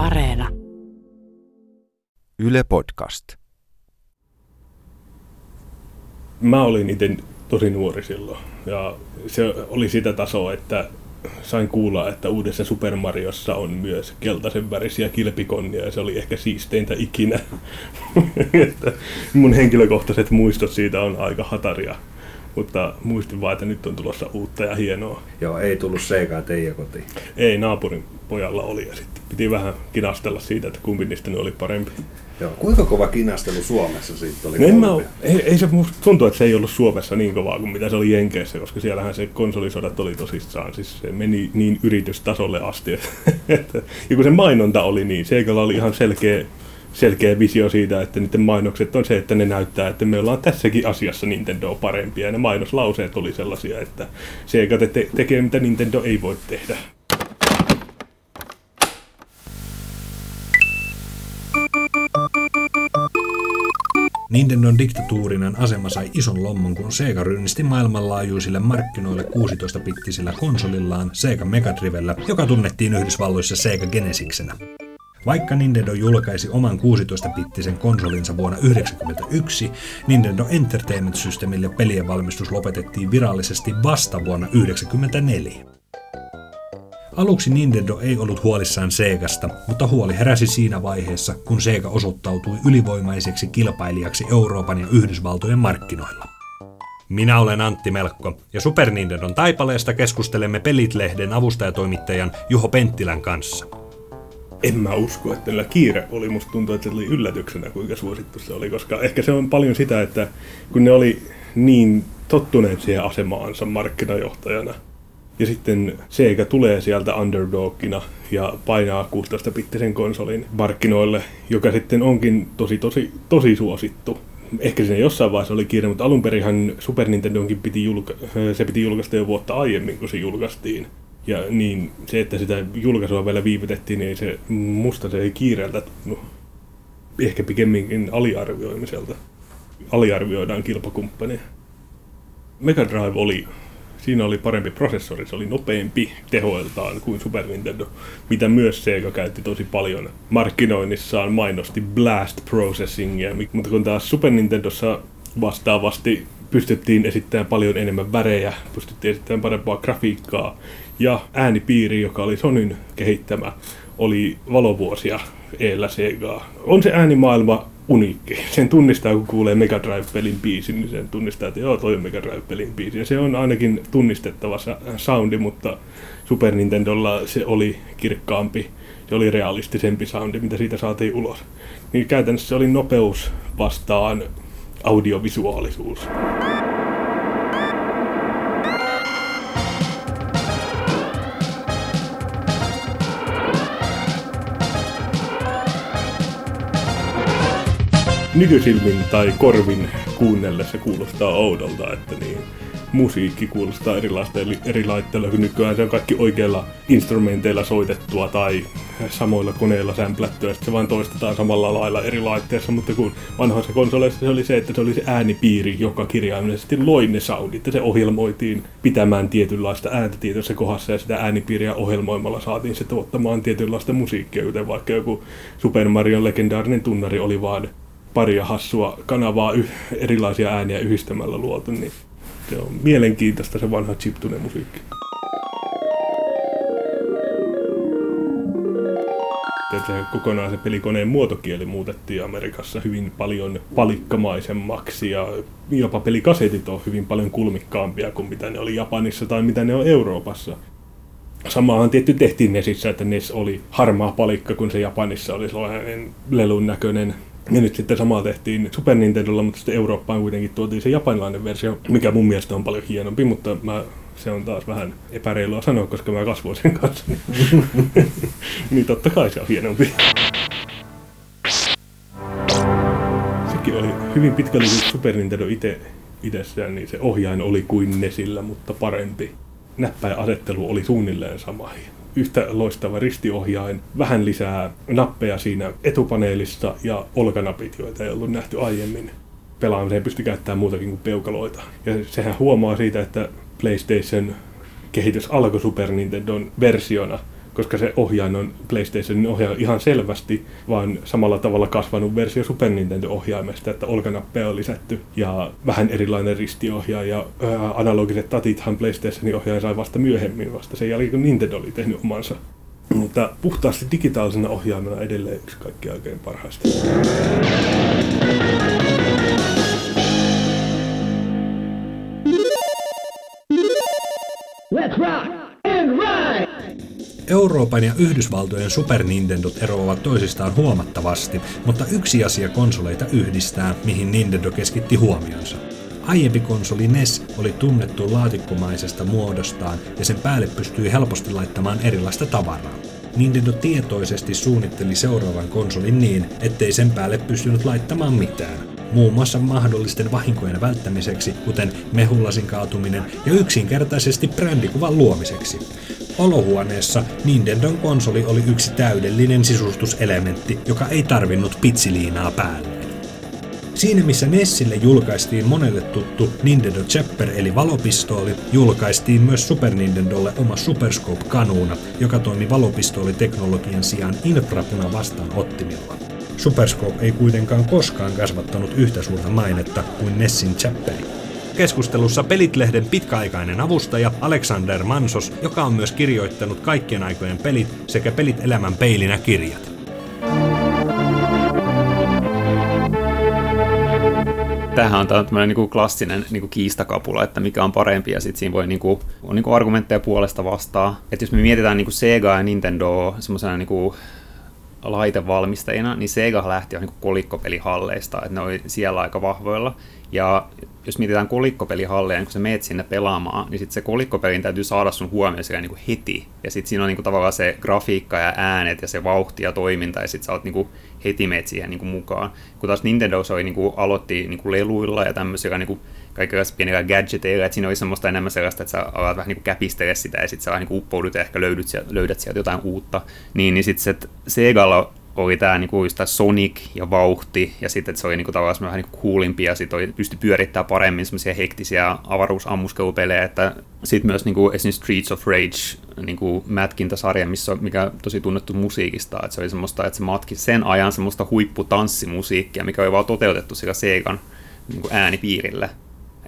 Areena. Yle Podcast. Mä olin itse tosi nuori silloin ja se oli sitä tasoa, että sain kuulla, että uudessa Super Mariossa on myös keltaisen värisiä kilpikonnia ja se oli ehkä siisteintä ikinä. että mun henkilökohtaiset muistot siitä on aika hataria. Mutta muistin vaan, että nyt on tulossa uutta ja hienoa. Joo, ei tullut seikaa teidän kotiin. Ei, naapurin pojalla oli ja sitten piti vähän kinastella siitä, että kumpi niistä oli parempi. Joo, kuinka kova kinastelu Suomessa siitä oli? No en mä, ei, ei, se musta tuntuu, että se ei ollut Suomessa niin kovaa kuin mitä se oli Jenkeissä, koska siellähän se konsolisodat oli tosissaan. Siis se meni niin yritystasolle asti. Että, ja kun se mainonta oli niin, Seikalla oli ihan selkeä selkeä visio siitä, että niiden mainokset on se, että ne näyttää, että me ollaan tässäkin asiassa Nintendo parempia. Ja ne mainoslauseet oli sellaisia, että Sega te- tekee mitä Nintendo ei voi tehdä. Nintendon diktatuurinen asema sai ison lommon, kun Sega rynnisti maailmanlaajuisille markkinoille 16-pittisellä konsolillaan Sega Mega Drivellä, joka tunnettiin Yhdysvalloissa Sega Genesiksenä. Vaikka Nintendo julkaisi oman 16-bittisen konsolinsa vuonna 1991, Nintendo Entertainment Systemille pelien valmistus lopetettiin virallisesti vasta vuonna 1994. Aluksi Nintendo ei ollut huolissaan Segasta, mutta huoli heräsi siinä vaiheessa, kun Sega osoittautui ylivoimaiseksi kilpailijaksi Euroopan ja Yhdysvaltojen markkinoilla. Minä olen Antti Melkko, ja Super Nintendon taipaleesta keskustelemme Pelit-lehden avustajatoimittajan Juho Penttilän kanssa. En mä usko, että niillä kiire oli. Musta tuntuu, että se oli yllätyksenä, kuinka suosittu se oli, koska ehkä se on paljon sitä, että kun ne oli niin tottuneet siihen asemaansa markkinajohtajana, ja sitten Sega tulee sieltä underdogina ja painaa 16-bittisen konsolin markkinoille, joka sitten onkin tosi, tosi, tosi suosittu. Ehkä siinä jossain vaiheessa oli kiire, mutta alun perinhan Super Nintendonkin piti, julka- se piti julkaista jo vuotta aiemmin, kun se julkaistiin. Ja niin se, että sitä julkaisua vielä viivytettiin, niin se, musta se ei kiireeltä tunnu. Ehkä pikemminkin aliarvioimiselta. Aliarvioidaan kilpakumppania. Mega Drive oli siinä oli parempi prosessori, se oli nopeampi tehoiltaan kuin Super Nintendo, mitä myös Sega käytti tosi paljon markkinoinnissaan, mainosti blast processingia, mutta kun taas Super Nintendossa vastaavasti pystyttiin esittämään paljon enemmän värejä, pystyttiin esittämään parempaa grafiikkaa ja äänipiiri, joka oli Sonyn kehittämä, oli valovuosia eellä Segaa. On se äänimaailma uniikki. Sen tunnistaa, kun kuulee Mega Drive-pelin biisin, niin sen tunnistaa, että joo, toi on Mega Drive-pelin biisi. Ja se on ainakin tunnistettava soundi, mutta Super Nintendolla se oli kirkkaampi, se oli realistisempi soundi, mitä siitä saatiin ulos. Niin käytännössä se oli nopeus vastaan audiovisuaalisuus. Nykysilmin tai korvin kuunnellessa kuulostaa oudolta, että niin musiikki kuulostaa erilaista eri laitteilla, kun nykyään. Se on kaikki oikeilla instrumenteilla soitettua tai samoilla koneilla sämplättyä, että se vain toistetaan samalla lailla eri laitteissa, mutta kun vanhoissa konsoleissa se oli se, että se oli se äänipiiri, joka kirjaimellisesti loi ne soundit, ja se ohjelmoitiin pitämään tietynlaista ääntä tietyssä kohdassa, ja sitä äänipiiriä ohjelmoimalla saatiin se tuottamaan tietynlaista musiikkia, joten vaikka joku Super Mario legendaarinen tunnari oli vaan paria hassua kanavaa y- erilaisia ääniä yhdistämällä luotu, niin se on mielenkiintoista se vanha chiptune musiikki. se kokonaan se pelikoneen muotokieli muutettiin Amerikassa hyvin paljon palikkamaisemmaksi ja jopa pelikasetit on hyvin paljon kulmikkaampia kuin mitä ne oli Japanissa tai mitä ne on Euroopassa. Samaahan tietty tehtiin Nesissä, että Nes oli harmaa palikka, kun se Japanissa oli sellainen lelun näköinen ja nyt sitten samaa tehtiin Super Nintendolla, mutta sitten Eurooppaan kuitenkin tuotiin se japanilainen versio, mikä mun mielestä on paljon hienompi, mutta mä, se on taas vähän epäreilua sanoa, koska mä kasvoin sen kanssa. Niin, totta kai se on hienompi. Sekin oli hyvin pitkälle Super Nintendo itse itsessään, niin se ohjain oli kuin Nesillä, mutta parempi. Näppäjäasettelu oli suunnilleen sama yhtä loistava ristiohjain, vähän lisää nappeja siinä etupaneelissa ja olkanapit, joita ei ollut nähty aiemmin. Pelaamiseen pystyi käyttämään muutakin kuin peukaloita. Ja sehän huomaa siitä, että PlayStation kehitys alkoi Super Nintendon versiona, koska se ohjain on PlayStationin ohjain ihan selvästi, vaan samalla tavalla kasvanut versio Super Nintendo-ohjaimesta, että olkanappeja on lisätty ja vähän erilainen ristiohjaaja ja ää, analogiset tatithan PlayStationin ohjaaja sai vasta myöhemmin, vasta sen jälkeen kun Nintendo oli tehnyt omansa. Mutta puhtaasti digitaalisena ohjaimena edelleen yksi kaikki oikein parhaista. Euroopan ja Yhdysvaltojen Super Nintendot eroavat toisistaan huomattavasti, mutta yksi asia konsoleita yhdistää, mihin Nintendo keskitti huomionsa. Aiempi konsoli NES oli tunnettu laatikkomaisesta muodostaan ja sen päälle pystyi helposti laittamaan erilaista tavaraa. Nintendo tietoisesti suunnitteli seuraavan konsolin niin, ettei sen päälle pystynyt laittamaan mitään. Muun muassa mahdollisten vahinkojen välttämiseksi, kuten mehulasin kaatuminen ja yksinkertaisesti brändikuvan luomiseksi. Olohuoneessa Nintendon konsoli oli yksi täydellinen sisustuselementti, joka ei tarvinnut pitsiliinaa päälle. Siinä missä Nessille julkaistiin monelle tuttu Nintendo Chopper eli valopistooli, julkaistiin myös Super Nintendolle oma Superscope kanuuna, joka toimi valopistooliteknologian sijaan infrapuna vastaanottimilla. Superscope ei kuitenkaan koskaan kasvattanut yhtä suurta mainetta kuin Nessin Chapperi. Keskustelussa Pelit-lehden pitkäaikainen avustaja Alexander Mansos, joka on myös kirjoittanut kaikkien aikojen pelit sekä Pelit elämän peilinä kirjat. Tämähän on tämmöinen niin kuin klassinen niin kuin kiistakapula, että mikä on parempi, ja sitten siinä voi niin kuin, on niin kuin argumentteja puolesta vastaan. Että jos me mietitään niin kuin Sega ja Nintendo semmoisena niin kuin laitevalmistajina, niin Sega lähti jo niin kolikkopelihalleista, että ne oli siellä aika vahvoilla. Ja jos mietitään kolikkopelihalleja, niin kun sä meet sinne pelaamaan, niin sitten se kolikkopelin täytyy saada sun huomioon sekä niin heti. Ja sitten siinä on niin kuin tavallaan se grafiikka ja äänet ja se vauhti ja toiminta, ja sitten sä oot niin kuin heti meet siihen niin kuin mukaan. Kun taas Nintendo oli, niin kuin, aloitti niin kuin leluilla ja tämmöisillä niin kuin kaikenlaisilla pienillä gadgeteilla, että siinä oli semmoista enemmän sellaista, että sä alat vähän niin käpistellä sitä ja sitten sä vähän niin uppoudut ja ehkä löydät sieltä, löydät sieltä jotain uutta. Niin, niin sitten se Segalla oli tämä niinku just tää Sonic ja vauhti, ja sitten se oli niinku tavallaan vähän niinku coolimpi, ja sitten pystyi pyörittämään paremmin semmoisia hektisiä avaruusammuskelupelejä, että sitten myös niinku esimerkiksi Streets of Rage niinku mätkintäsarja, missä mikä tosi tunnettu musiikista, että se oli semmoista, että se matki sen ajan semmoista huipputanssimusiikkia, mikä oli vaan toteutettu sillä Segan niinku äänipiirillä.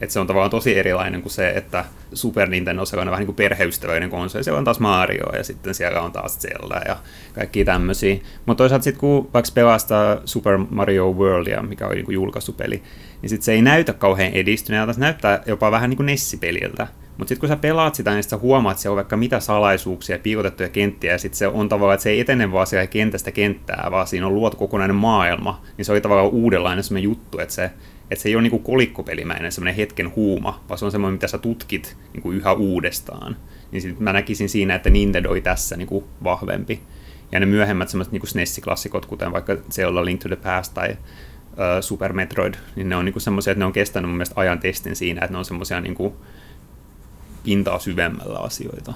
Että se on tavallaan tosi erilainen kuin se, että Super Nintendo on vähän niin kuin perheystävällinen konsoli. Siellä on taas Mario ja sitten siellä on taas Zelda ja kaikki tämmöisiä. Mutta toisaalta sitten kun vaikka pelastaa Super Mario Worldia, mikä on niin kuin julkaisupeli, niin sitten se ei näytä kauhean edistyneeltä. Se näyttää jopa vähän niin kuin Nessi-peliltä. Mutta sitten kun sä pelaat sitä, niin sä huomaat, että se on vaikka mitä salaisuuksia, piilotettuja kenttiä, ja sitten se on tavallaan, että se ei etene vaan siellä kentästä kenttää, vaan siinä on luotu kokonainen maailma, niin se oli tavallaan uudenlainen semmoinen juttu, että se että se ei ole niin kolikkopelimäinen semmoinen hetken huuma, vaan se on semmoinen, mitä sä tutkit niin kuin yhä uudestaan. Niin sit mä näkisin siinä, että Nintendo oli tässä niin kuin vahvempi. Ja ne myöhemmät semmoiset niin SNES-klassikot, kuten vaikka Zelda Link to the Past tai uh, Super Metroid, niin ne on niin semmoisia, että ne on kestänyt mun mielestä ajan testin siinä, että ne on semmoisia niin kuin pintaa syvemmällä asioita.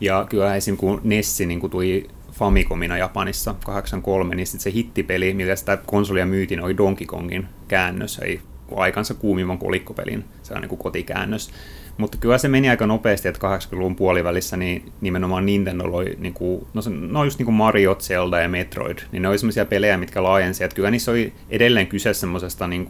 Ja kyllä esim. kun Nessi niin kuin tuli Famicomina Japanissa 83, niin sitten se hittipeli, millä sitä konsolia myytiin, oli Donkey Kongin käännös, eli aikansa kuumimman kolikkopelin se on niin kuin kotikäännös. Mutta kyllä se meni aika nopeasti, että 80-luvun puolivälissä niin nimenomaan Nintendo oli, niin kuin, no, se, no just niin kuin Mario, Zelda ja Metroid, niin ne oli semmoisia pelejä, mitkä laajensi, että kyllä niissä oli edelleen kyse semmoisesta niin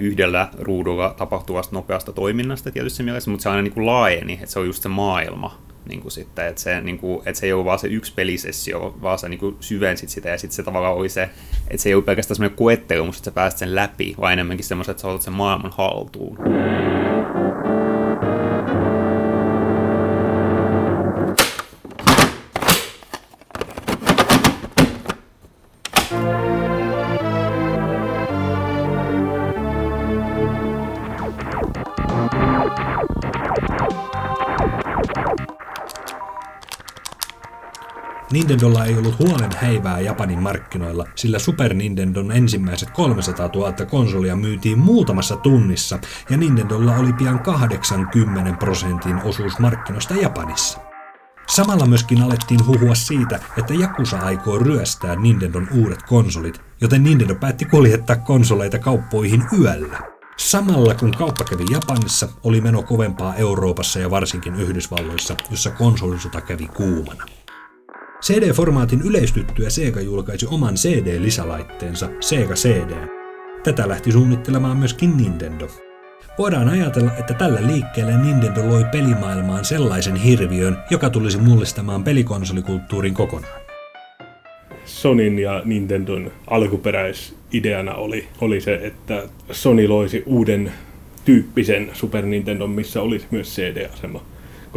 yhdellä ruudulla tapahtuvasta nopeasta toiminnasta tietysti mielessä, mutta se aina niin kuin laajeni, että se on just se maailma, niin kuin sitten, että se, niin kuin, että se ei ole vaan se yksi pelisessio, vaan sä niin kuin syvensit sitä ja sitten se tavallaan oli se, että se ei ole pelkästään semmoinen koettelemus, että sä pääset sen läpi, vaan enemmänkin semmoiset, että sä otat sen maailman haltuun. Nintendolla ei ollut huolen häivää Japanin markkinoilla, sillä Super Nintendon ensimmäiset 300 000 konsolia myytiin muutamassa tunnissa, ja Nintendolla oli pian 80 prosentin osuus markkinoista Japanissa. Samalla myöskin alettiin huhua siitä, että Jakusa aikoo ryöstää Nintendon uudet konsolit, joten Nintendo päätti kuljettaa konsoleita kauppoihin yöllä. Samalla kun kauppa kävi Japanissa, oli meno kovempaa Euroopassa ja varsinkin Yhdysvalloissa, jossa konsolisota kävi kuumana. CD-formaatin yleistyttyä Sega julkaisi oman CD-lisälaitteensa Sega CD. Tätä lähti suunnittelemaan myöskin Nintendo. Voidaan ajatella, että tällä liikkeellä Nintendo loi pelimaailmaan sellaisen hirviön, joka tulisi mullistamaan pelikonsolikulttuurin kokonaan. Sonin ja Nintendon alkuperäisideana oli, oli se, että Sony loisi uuden tyyppisen Super Nintendo, missä olisi myös CD-asema.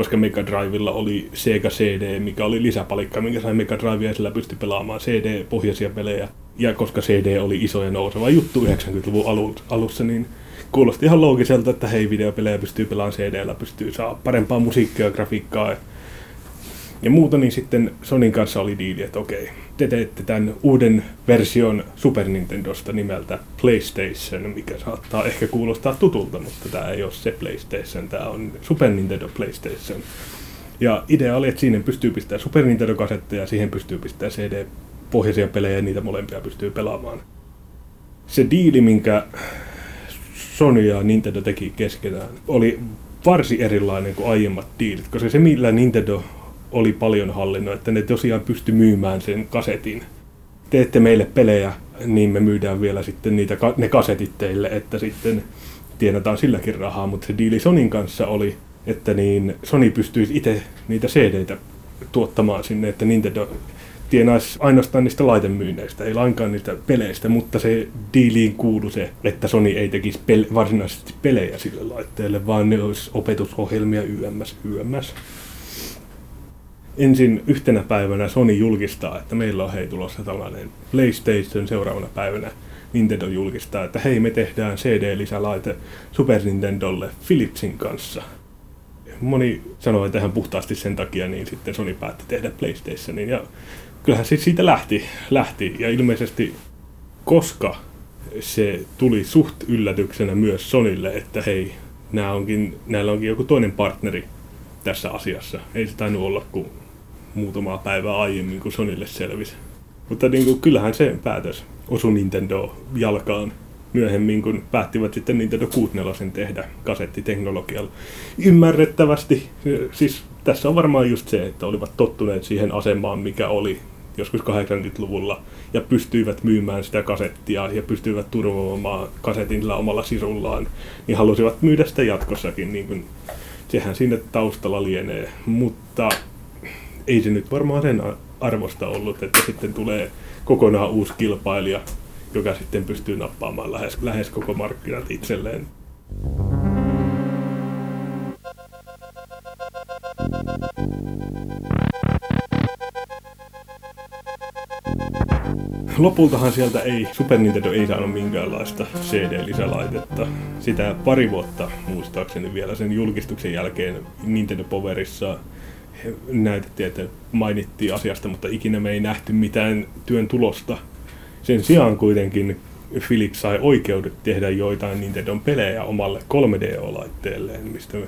Koska Mega Drivella oli Sega CD, mikä oli lisäpalikka, minkä sai Mega Drive ja sillä pystyi pelaamaan CD-pohjaisia pelejä. Ja koska CD oli iso ja nouseva juttu 90-luvun alussa, niin kuulosti ihan loogiselta, että hei, videopelejä pystyy pelaamaan CD-llä, pystyy saa parempaa musiikkia ja grafiikkaa ja muuta, niin sitten Sonin kanssa oli diili, että okei, te teette tämän uuden version Super Nintendosta nimeltä PlayStation, mikä saattaa ehkä kuulostaa tutulta, mutta tämä ei ole se PlayStation, tämä on Super Nintendo PlayStation. Ja idea oli, että siinä pystyy pistämään Super Nintendo-kasetteja, siihen pystyy pistämään CD-pohjaisia pelejä ja niitä molempia pystyy pelaamaan. Se diili, minkä Sony ja Nintendo teki keskenään, oli varsin erilainen kuin aiemmat diilit, koska se millä Nintendo oli paljon hallinnut, että ne tosiaan pysty myymään sen kasetin. Teette meille pelejä, niin me myydään vielä sitten niitä, ne kasetit teille, että sitten tienataan silläkin rahaa, mutta se diili Sonin kanssa oli, että niin Sony pystyisi itse niitä CD-tä tuottamaan sinne, että Nintendo tienaisi ainoastaan niistä laitemyynneistä, ei lainkaan niistä peleistä, mutta se diiliin kuulu se, että Sony ei tekisi pel- varsinaisesti pelejä sille laitteelle, vaan ne olisi opetusohjelmia YMS, YMS ensin yhtenä päivänä Sony julkistaa, että meillä on hei tulossa tällainen PlayStation seuraavana päivänä Nintendo julkistaa, että hei me tehdään CD-lisälaite Super Nintendolle Philipsin kanssa. Moni sanoi tähän puhtaasti sen takia, niin sitten Sony päätti tehdä PlayStationin ja kyllähän se siitä lähti, lähti ja ilmeisesti koska se tuli suht yllätyksenä myös Sonille, että hei, nämä onkin, näillä onkin joku toinen partneri tässä asiassa. Ei se tainnut olla kuin muutamaa päivää aiemmin, kun Sonille selvisi. Mutta niin kuin, kyllähän se päätös osui Nintendo jalkaan myöhemmin, kun päättivät sitten Nintendo 64 tehdä kasettiteknologialla. Ymmärrettävästi, siis tässä on varmaan just se, että olivat tottuneet siihen asemaan, mikä oli joskus 80-luvulla, ja pystyivät myymään sitä kasettia ja pystyivät turvaamaan kasetilla omalla sirullaan, niin halusivat myydä sitä jatkossakin, niin kuin, sehän siinä taustalla lienee. Mutta ei se nyt varmaan sen arvosta ollut, että sitten tulee kokonaan uusi kilpailija, joka sitten pystyy nappaamaan lähes, lähes koko markkinat itselleen. Lopultahan sieltä ei, Super Nintendo ei saanut minkäänlaista CD-lisälaitetta. Sitä pari vuotta muistaakseni vielä sen julkistuksen jälkeen Nintendo Powerissa näytettiin, että mainittiin asiasta, mutta ikinä me ei nähty mitään työn tulosta. Sen sijaan kuitenkin Philips sai oikeudet tehdä joitain Nintendon pelejä omalle 3DO-laitteelleen, mistä me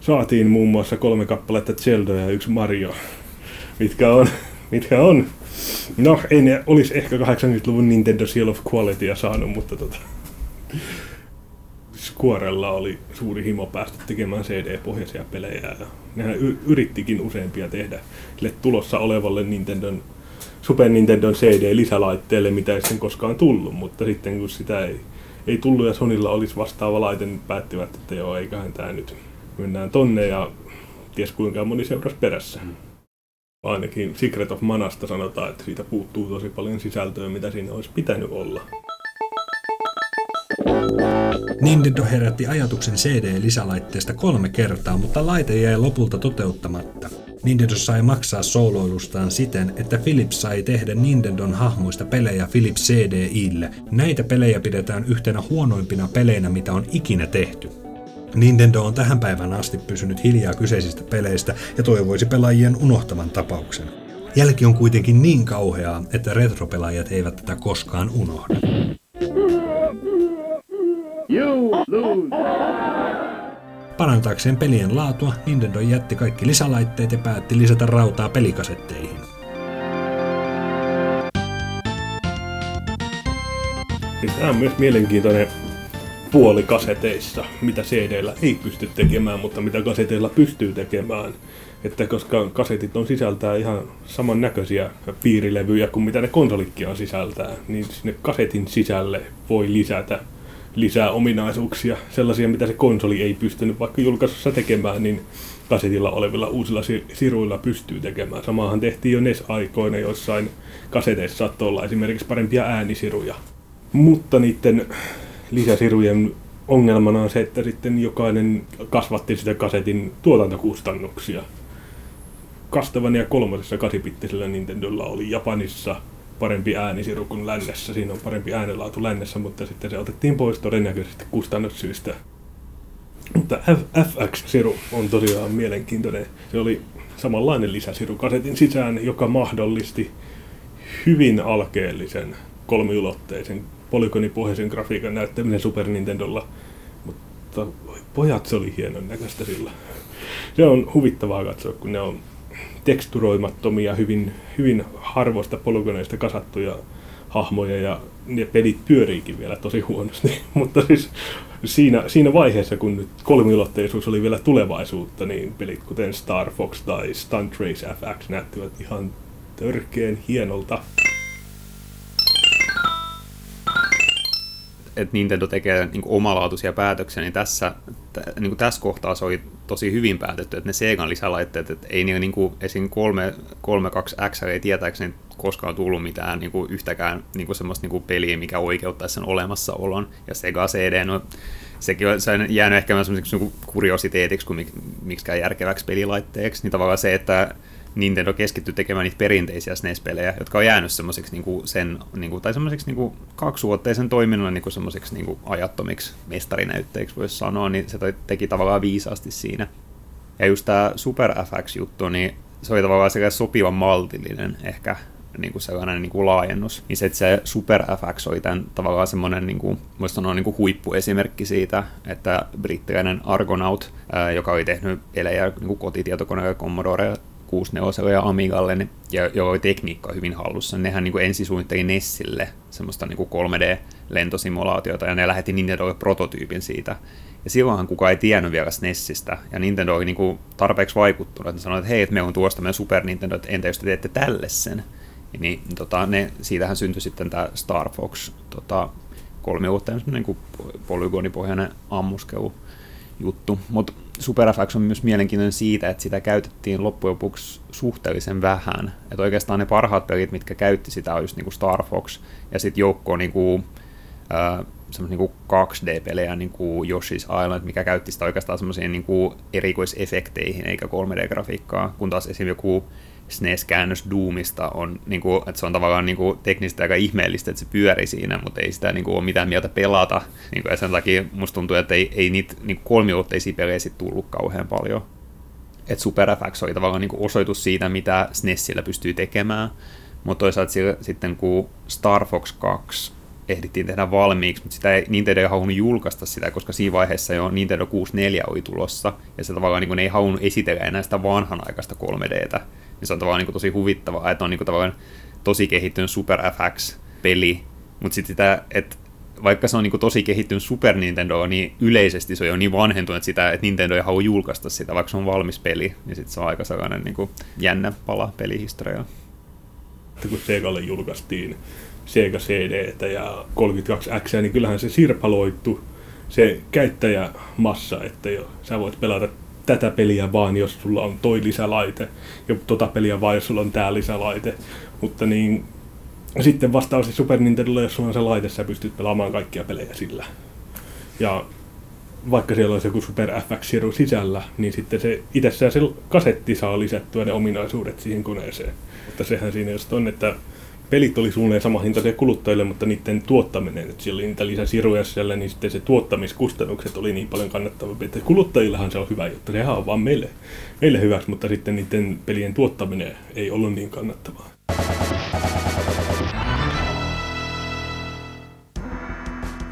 saatiin muun muassa kolme kappaletta Zelda ja yksi Mario, mitkä on, mitkä on No, ei ne olisi ehkä 80-luvun Nintendo Seal of Qualitya saanut, mutta tota, Squarella oli suuri himo päästä tekemään CD-pohjaisia pelejä ja nehän yrittikin useampia tehdä sille tulossa olevalle Nintendon, Super Nintendon CD-lisälaitteelle, mitä ei sen koskaan tullut, mutta sitten kun sitä ei, ei tullut ja Sonilla olisi vastaava laite, niin päättivät, että joo, eiköhän tämä nyt mennään tonne ja ties kuinka moni seurasi perässä. Mm. Ainakin Secret of Manasta sanotaan, että siitä puuttuu tosi paljon sisältöä, mitä siinä olisi pitänyt olla. Nintendo herätti ajatuksen CD-lisälaitteesta kolme kertaa, mutta laite jäi lopulta toteuttamatta. Nintendo sai maksaa sooloilustaan siten, että Philips sai tehdä Nintendon hahmoista pelejä Philips CDIlle. Näitä pelejä pidetään yhtenä huonoimpina peleinä, mitä on ikinä tehty. Nintendo on tähän päivään asti pysynyt hiljaa kyseisistä peleistä ja toivoisi pelaajien unohtavan tapauksen. Jälki on kuitenkin niin kauheaa, että retropelaajat eivät tätä koskaan unohda. You lose. Parantaakseen pelien laatua, Nintendo jätti kaikki lisälaitteet ja päätti lisätä rautaa pelikasetteihin. Tämä on myös mielenkiintoinen puolikaseteissa, mitä CD-llä ei pysty tekemään, mutta mitä kaseteilla pystyy tekemään. Että koska kasetit on sisältää ihan samannäköisiä piirilevyjä kuin mitä ne konsolikkia sisältää, niin sinne kasetin sisälle voi lisätä lisää ominaisuuksia, sellaisia mitä se konsoli ei pystynyt vaikka julkaisussa tekemään, niin kasetilla olevilla uusilla siruilla pystyy tekemään. Samaahan tehtiin jo NES-aikoina, joissain kaseteissa saattoi olla esimerkiksi parempia äänisiruja. Mutta niiden lisäsirujen ongelmana on se, että sitten jokainen kasvatti sitä kasetin tuotantokustannuksia. Castlevania kolmosessa kasipittisellä Nintendolla oli Japanissa parempi äänisiru kuin lännessä. Siinä on parempi äänenlaatu lännessä, mutta sitten se otettiin pois todennäköisesti kustannussyistä. Mutta FX-siru on tosiaan mielenkiintoinen. Se oli samanlainen lisäsiru kasetin sisään, joka mahdollisti hyvin alkeellisen kolmiulotteisen polygonipohjaisen grafiikan näyttäminen Super Nintendolla. Mutta pojat, se oli hienon näköistä sillä. Se on huvittavaa katsoa, kun ne on teksturoimattomia, hyvin, hyvin harvoista polygoneista kasattuja hahmoja ja ne pelit pyöriikin vielä tosi huonosti. Mutta siis siinä, siinä vaiheessa, kun nyt kolmiulotteisuus oli vielä tulevaisuutta, niin pelit kuten Star Fox tai Stunt Race FX näyttivät ihan törkeen hienolta. Että Nintendo tekee niin kuin omalaatuisia päätöksiä, niin tässä, t- niin kuin tässä kohtaa se oli tosi hyvin päätetty, että ne Segan lisälaitteet, että ei niin kuin, esim. 3, 32X ei tietääkseni koskaan tullut mitään niin kuin yhtäkään niin kuin semmoista niin kuin peliä, mikä oikeuttaisi sen olemassaolon. Ja Sega CD, no sekin on, se on jäänyt ehkä semmoiseksi niin kuriositeetiksi kuin mik, miksikään järkeväksi pelilaitteeksi. Niin tavallaan se, että Nintendo keskittyi tekemään niitä perinteisiä SNES-pelejä, jotka on jäänyt semmoiseksi niinku sen, niinku, tai semmoiseksi niinku kaksivuotteisen toiminnan niinku semmoiseksi niinku ajattomiksi mestarinäytteiksi voisi sanoa, niin se teki tavallaan viisaasti siinä. Ja just tämä Super FX-juttu, niin se oli tavallaan sekä sopivan maltillinen ehkä niin kuin sellainen niin kuin laajennus, niin se, se Super FX oli tämän tavallaan semmoinen, niin kuin, voisi sanoa niin kuin huippuesimerkki siitä, että brittiläinen Argonaut, ää, joka oli tehnyt pelejä niin kuin kotitietokoneella Commodore 64 ja Amigalle, niin, ja oli tekniikka hyvin hallussa. Nehän niin kuin ensin suunnitteli Nessille semmoista niin kuin 3D-lentosimulaatiota, ja ne lähetti Nintendolle prototyypin siitä. Ja silloinhan kukaan ei tiennyt vielä SNESistä, ja Nintendo oli niin kuin tarpeeksi vaikuttunut, että ne sanoi, että hei, että meillä on tuosta meidän Super Nintendo, että entä jos te teette tälle sen? Niin tota, ne, siitähän syntyi sitten tämä Star Fox tota, kolmiulotteinen niin polygonipohjainen ammuskelu juttu. Mutta Super FX on myös mielenkiintoinen siitä, että sitä käytettiin loppujen lopuksi suhteellisen vähän. Että oikeastaan ne parhaat pelit, mitkä käytti sitä, on just niinku Star Fox ja sitten joukko niinku, äh, niinku 2D-pelejä, niin kuin Yoshi's Island, mikä käytti sitä oikeastaan semmoisiin niinku erikoisefekteihin eikä 3D-grafiikkaa, kun taas esimerkiksi joku SNES-käännös Doomista on, niin kuin, että se on tavallaan niin kuin, teknisesti aika ihmeellistä, että se pyöri siinä, mutta ei sitä niin kuin, ole mitään mieltä pelata. Niin kuin, ja sen takia musta tuntuu, että ei, ei niitä niin kolmiulotteisia pelejä sit tullut kauhean paljon. Että Super FX oli tavallaan niin kuin osoitus siitä, mitä SNESillä pystyy tekemään. Mutta toisaalta sitten kun Star Fox 2 ehdittiin tehdä valmiiksi, mutta sitä ei, Nintendo ei halunnut julkaista sitä, koska siinä vaiheessa jo Nintendo 64 oli tulossa, ja se tavallaan niin ei halunnut esitellä enää sitä vanhanaikaista 3Dtä, niin se on tavallaan niin tosi huvittavaa, että on niin tavallaan tosi kehittynyt Super FX-peli, mutta sitten sitä, että vaikka se on niin tosi kehittynyt Super Nintendo, niin yleisesti se on jo niin vanhentunut sitä, että Nintendo ei halua julkaista sitä, vaikka se on valmis peli, niin sitten se on aika sellainen niin kuin jännä pala pelihistoriaa. Kun Segalle julkaistiin Sega CD ja 32X, niin kyllähän se sirpaloittu se käyttäjämassa, että jo, sä voit pelata tätä peliä vaan, jos sulla on toi lisälaite, ja tota peliä vaan, jos sulla on tää lisälaite. Mutta niin, sitten vastaavasti Super Nintendolla, jos sulla on se laite, sä pystyt pelaamaan kaikkia pelejä sillä. Ja vaikka siellä olisi joku Super FX sisällä, niin sitten se itsessään se kasetti saa lisättyä ne ominaisuudet siihen koneeseen. Mutta sehän siinä just on, että pelit oli suunnilleen sama hintaisia kuluttajille, mutta niiden tuottaminen, että siellä oli niitä lisäsiruja siellä, niin sitten se tuottamiskustannukset oli niin paljon kannattavampi, että kuluttajillahan se on hyvä juttu, sehän on vaan meille, meille hyväksi, mutta sitten niiden pelien tuottaminen ei ollut niin kannattavaa.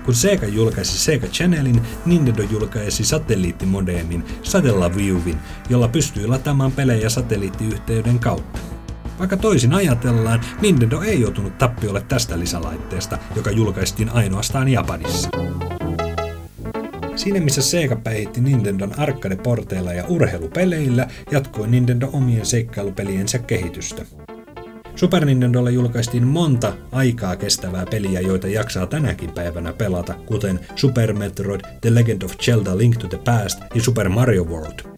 Kun Sega julkaisi Sega Channelin, Nintendo julkaisi satelliittimodeemin Satellaviewin, jolla pystyy lataamaan pelejä satelliittiyhteyden kautta. Vaikka toisin ajatellaan, Nintendo ei joutunut tappiolle tästä lisälaitteesta, joka julkaistiin ainoastaan Japanissa. Siinä missä Sega päihitti Nintendon arcade-porteilla ja urheilupeleillä, jatkoi Nintendo omien seikkailupeliensä kehitystä. Super Nintendolla julkaistiin monta aikaa kestävää peliä, joita jaksaa tänäkin päivänä pelata, kuten Super Metroid, The Legend of Zelda Link to the Past ja Super Mario World.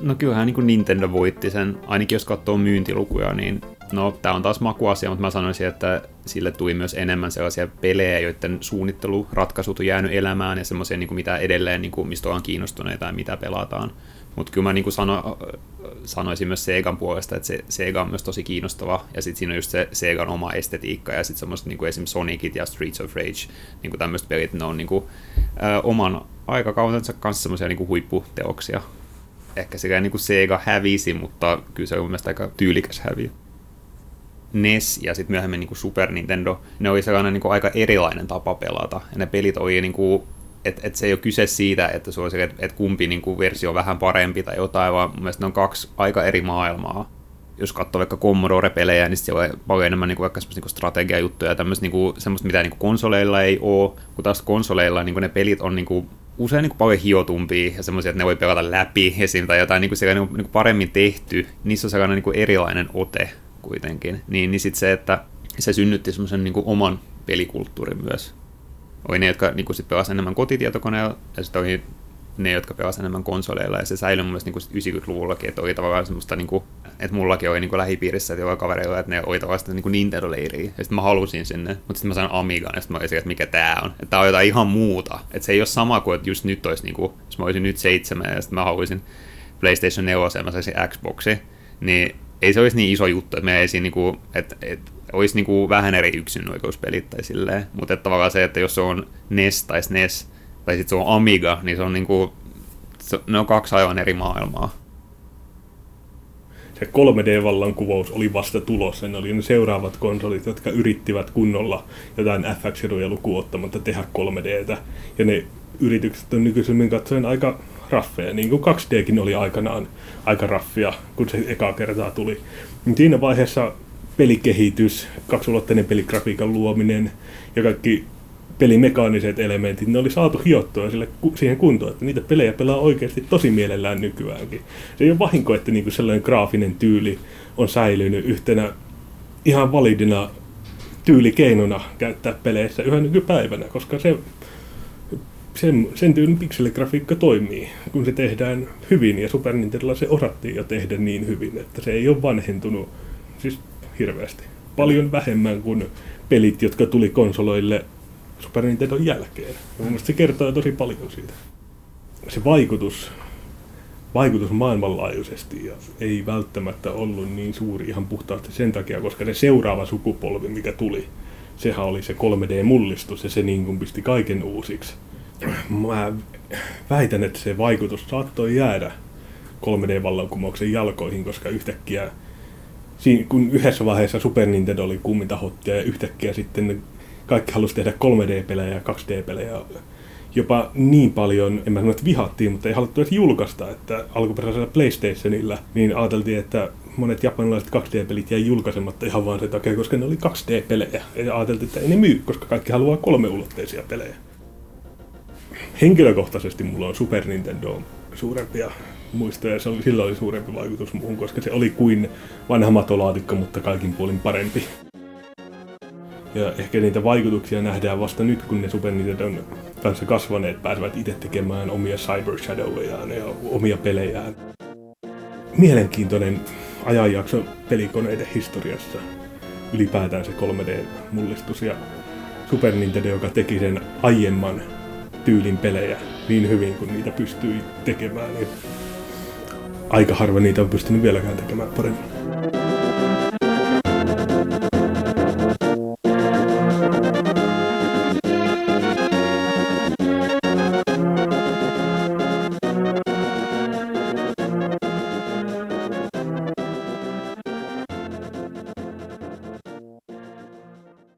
No kyllähän niin kuin Nintendo voitti sen, ainakin jos katsoo myyntilukuja, niin no tämä on taas makuasia, mutta mä sanoisin, että sille tuli myös enemmän sellaisia pelejä, joiden suunnitteluratkaisut on jäänyt elämään ja semmoisia, niin mitä edelleen, niin kuin, mistä ollaan kiinnostuneita ja mitä pelataan. Mutta kyllä mä niin kuin sano, sanoisin myös Segan puolesta, että se, Sega on myös tosi kiinnostava, ja sitten siinä on just se Segan oma estetiikka, ja sitten semmoista niin kuin esimerkiksi Sonicit ja Streets of Rage, niin kuin tämmöiset pelit, ne on niin kuin, ä, oman aikakautensa kanssa semmoisia niin huipputeoksia. Ehkä sekä niin kuin Sega hävisi, mutta kyllä se on mielestäni aika tyylikäs häviö. NES ja sitten myöhemmin niin kuin Super Nintendo, ne oli sellainen niin kuin aika erilainen tapa pelata. Ja ne pelit oli niin kuin että et se ei ole kyse siitä, että se olisi, että et kumpi niin kuin versio on vähän parempi tai jotain, vaan mun mielestä ne on kaksi aika eri maailmaa. Jos katsoo vaikka Commodore-pelejä, niin siellä on paljon enemmän niin kuin vaikka semmoista niin strategiajuttuja ja tämmöistä, niin kuin, semmoista, mitä niin kuin konsoleilla ei ole, kun taas konsoleilla niin kuin ne pelit on niin kuin, usein niin kuin paljon hiotumpia ja semmoisia, että ne voi pelata läpi esim. tai jotain niin kuin, niin kuin, niin kuin paremmin tehty. Niissä on sellainen niin kuin erilainen ote kuitenkin. Niin, niin sitten se, että se synnytti semmoisen niin kuin oman pelikulttuurin myös oli ne, jotka niin sit pelasivat enemmän kotitietokoneella, ja sitten oli ne, jotka pelasivat enemmän konsoleilla, ja se säilyi mun mielestä niin 90-luvullakin, että oli tavallaan semmoista, niin kuin, että mullakin oli niin kuin lähipiirissä, että jollain kavereilla, että ne oli tavallaan sitä niin Nintendo-leiriä, ja sitten mä halusin sinne, mutta sitten mä sain Amigan, ja sitten mä olisin, että mikä tää on, että tää on jotain ihan muuta, että se ei ole sama kuin, että just nyt olisi, niin kuin, jos mä olisin nyt seitsemän, ja sitten mä haluaisin PlayStation 4, ja mä saisin Xboxi, niin ei se olisi niin iso juttu, että me ei siinä, niin kuin, että, että olisi niin kuin vähän eri yksinoikeuspelit tai silleen, mutta tavallaan se, että jos se on NES tai SNES, tai sitten se on Amiga, niin se on niin kuin, se, ne on kaksi aivan eri maailmaa. Se 3D-vallankumous oli vasta tulossa. Ne oli ne seuraavat konsolit, jotka yrittivät kunnolla jotain FX-eroja lukuun ottamatta tehdä 3Dtä. Ja ne yritykset on nykyisemmin katsoen aika raffeja, niin kuin 2Dkin oli aikanaan aika raffia, kun se eka kertaa tuli. Siinä vaiheessa pelikehitys, kaksulotteinen peligrafiikan luominen ja kaikki pelimekaaniset elementit, ne oli saatu hiottua sille, siihen kuntoon, että niitä pelejä pelaa oikeasti tosi mielellään nykyäänkin. Se ei ole vahinko, että niinku sellainen graafinen tyyli on säilynyt yhtenä ihan validina tyylikeinona käyttää peleissä yhä nykypäivänä, koska se, sen, sen tyylin pikseligrafiikka toimii, kun se tehdään hyvin, ja Super Nintendolla se osattiin jo tehdä niin hyvin, että se ei ole vanhentunut. Siis hirveästi. Paljon vähemmän kuin pelit, jotka tuli konsoloille Super Nintendon jälkeen. Mun se kertoo tosi paljon siitä. Se vaikutus, vaikutus maailmanlaajuisesti ja ei välttämättä ollut niin suuri ihan puhtaasti sen takia, koska se seuraava sukupolvi, mikä tuli, sehän oli se 3D-mullistus ja se niin kuin pisti kaiken uusiksi. Mä väitän, että se vaikutus saattoi jäädä 3D-vallankumouksen jalkoihin, koska yhtäkkiä kun yhdessä vaiheessa Super Nintendo oli kumminta hottia ja yhtäkkiä sitten kaikki halusi tehdä 3D-pelejä ja 2D-pelejä jopa niin paljon, en mä sano, että vihattiin, mutta ei haluttu edes julkaista, että alkuperäisellä PlayStationilla niin ajateltiin, että monet japanilaiset 2D-pelit jäi julkaisematta ihan vaan sen takia, koska ne oli 2D-pelejä. Ja ajateltiin, että ei ne myy, koska kaikki haluaa kolmeulotteisia pelejä. Henkilökohtaisesti mulla on Super Nintendo suurempia muistoja. Se oli, sillä oli suurempi vaikutus muuhun, koska se oli kuin vanha matolaatikko, mutta kaikin puolin parempi. Ja ehkä niitä vaikutuksia nähdään vasta nyt, kun ne Super Nintendon kanssa kasvaneet pääsevät itse tekemään omia Cyber Shadowejaan ja omia pelejään. Mielenkiintoinen ajanjakso pelikoneiden historiassa. Ylipäätään se 3D-mullistus ja Super Nintendo, joka teki sen aiemman tyylin pelejä niin hyvin kuin niitä pystyi tekemään. Niin aika harva niitä on pystynyt vieläkään tekemään paremmin.